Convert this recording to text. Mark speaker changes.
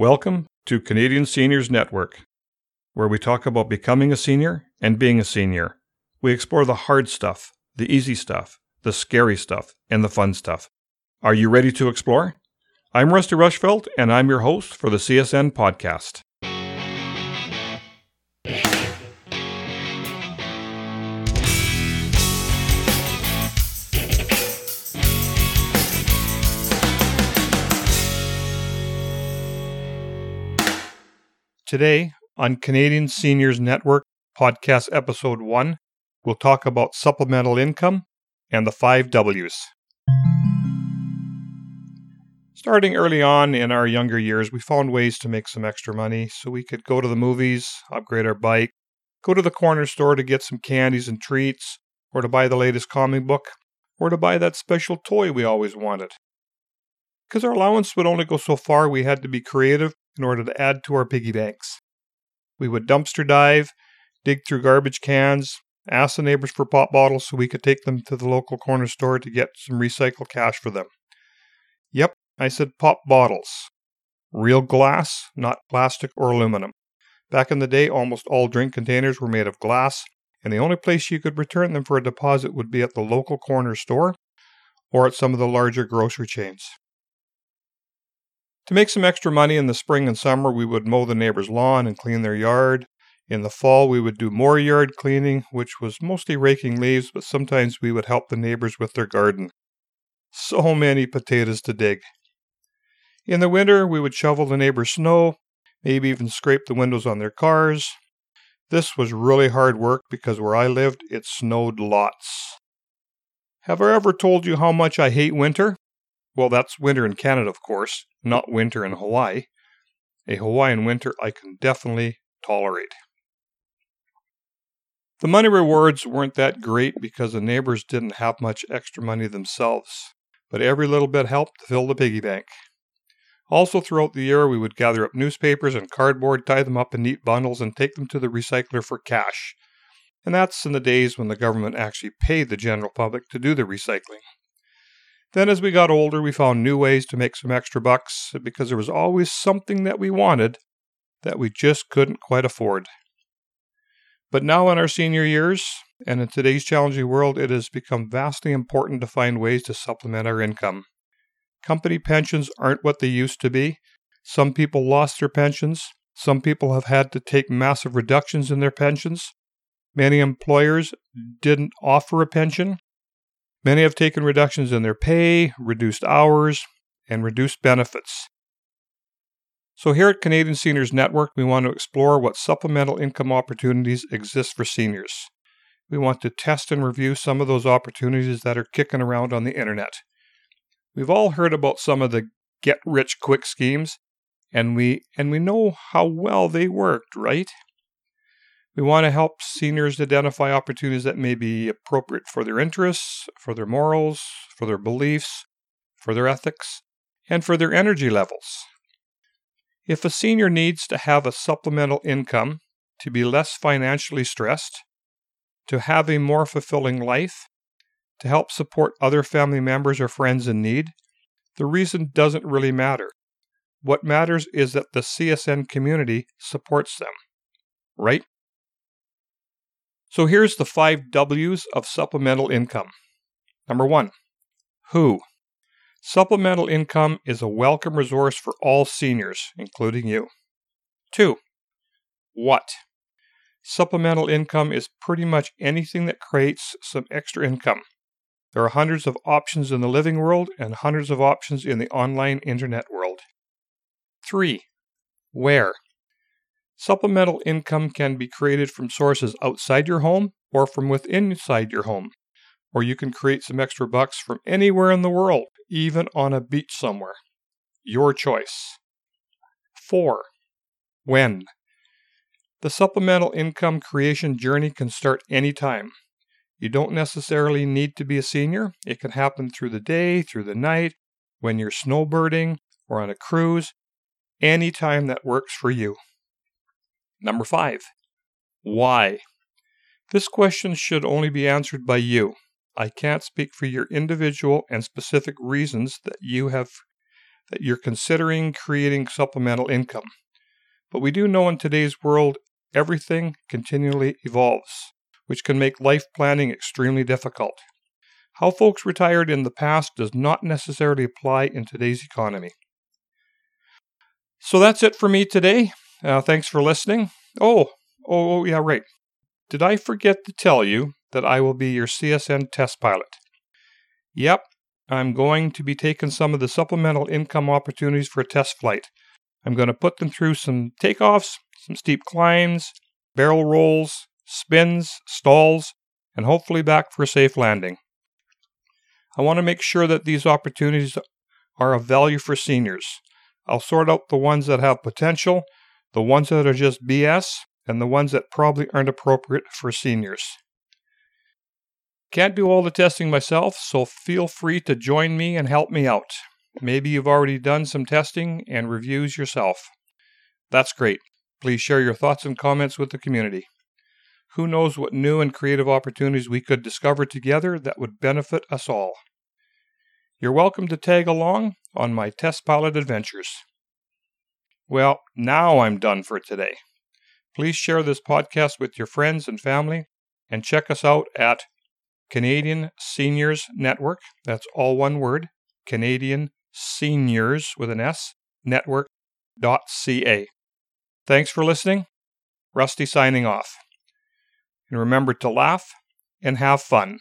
Speaker 1: Welcome to Canadian Seniors Network, where we talk about becoming a senior and being a senior. We explore the hard stuff, the easy stuff, the scary stuff, and the fun stuff. Are you ready to explore? I'm Rusty Rushfelt, and I'm your host for the CSN podcast. Today, on Canadian Seniors Network podcast episode 1, we'll talk about supplemental income and the five W's. Starting early on in our younger years, we found ways to make some extra money so we could go to the movies, upgrade our bike, go to the corner store to get some candies and treats, or to buy the latest comic book, or to buy that special toy we always wanted. Because our allowance would only go so far, we had to be creative in order to add to our piggy banks. We would dumpster dive, dig through garbage cans, ask the neighbors for pop bottles so we could take them to the local corner store to get some recycled cash for them. Yep, I said pop bottles. Real glass, not plastic or aluminum. Back in the day, almost all drink containers were made of glass, and the only place you could return them for a deposit would be at the local corner store or at some of the larger grocery chains. To make some extra money in the spring and summer, we would mow the neighbor's lawn and clean their yard. In the fall, we would do more yard cleaning, which was mostly raking leaves, but sometimes we would help the neighbors with their garden. So many potatoes to dig. In the winter, we would shovel the neighbor's snow, maybe even scrape the windows on their cars. This was really hard work because where I lived, it snowed lots. Have I ever told you how much I hate winter? Well, that's winter in Canada, of course, not winter in Hawaii. A Hawaiian winter I can definitely tolerate. The money rewards weren't that great because the neighbors didn't have much extra money themselves, but every little bit helped to fill the piggy bank. Also, throughout the year, we would gather up newspapers and cardboard, tie them up in neat bundles, and take them to the recycler for cash. And that's in the days when the government actually paid the general public to do the recycling. Then, as we got older, we found new ways to make some extra bucks because there was always something that we wanted that we just couldn't quite afford. But now, in our senior years, and in today's challenging world, it has become vastly important to find ways to supplement our income. Company pensions aren't what they used to be. Some people lost their pensions. Some people have had to take massive reductions in their pensions. Many employers didn't offer a pension, Many have taken reductions in their pay, reduced hours, and reduced benefits. So, here at Canadian Seniors Network, we want to explore what supplemental income opportunities exist for seniors. We want to test and review some of those opportunities that are kicking around on the internet. We've all heard about some of the get rich quick schemes, and we and we know how well they worked, right? We want to help seniors identify opportunities that may be appropriate for their interests, for their morals, for their beliefs, for their ethics, and for their energy levels. If a senior needs to have a supplemental income to be less financially stressed, to have a more fulfilling life, to help support other family members or friends in need, the reason doesn't really matter. What matters is that the CSN community supports them. Right? So here's the five W's of supplemental income. Number one, who? Supplemental income is a welcome resource for all seniors, including you. Two, what? Supplemental income is pretty much anything that creates some extra income. There are hundreds of options in the living world and hundreds of options in the online internet world. 3. Where? Supplemental income can be created from sources outside your home or from within inside your home. Or you can create some extra bucks from anywhere in the world, even on a beach somewhere. Your choice. 4. When? The supplemental income creation journey can start anytime. You don't necessarily need to be a senior. It can happen through the day, through the night, when you're snowbirding or on a cruise, anytime that works for you. Number five, why? This question should only be answered by you. I can't speak for your individual and specific reasons that you have that you're considering creating supplemental income. But we do know in today's world, everything continually evolves, which can make life planning extremely difficult. How folks retired in the past does not necessarily apply in today's economy. So that's it for me today. Uh, thanks for listening. Oh, oh, oh, yeah, right. Did I forget to tell you that I will be your CSN test pilot? Yep, I'm going to be taking some of the supplemental income opportunities for a test flight. I'm going to put them through some takeoffs, some steep climbs, barrel rolls, spins, stalls, and hopefully back for a safe landing. I want to make sure that these opportunities are of value for seniors. I'll sort out the ones that have potential, the ones that are just BS, and the ones that probably aren't appropriate for seniors. Can't do all the testing myself, so feel free to join me and help me out. Maybe you've already done some testing and reviews yourself. That's great. Please share your thoughts and comments with the community. Who knows what new and creative opportunities we could discover together that would benefit us all. You're welcome to tag along on my test pilot adventures. Well, now I'm done for today. Please share this podcast with your friends and family and check us out at Canadian Seniors Network. That's all one word Canadian Seniors with an S network.ca. Thanks for listening. Rusty signing off. And remember to laugh and have fun.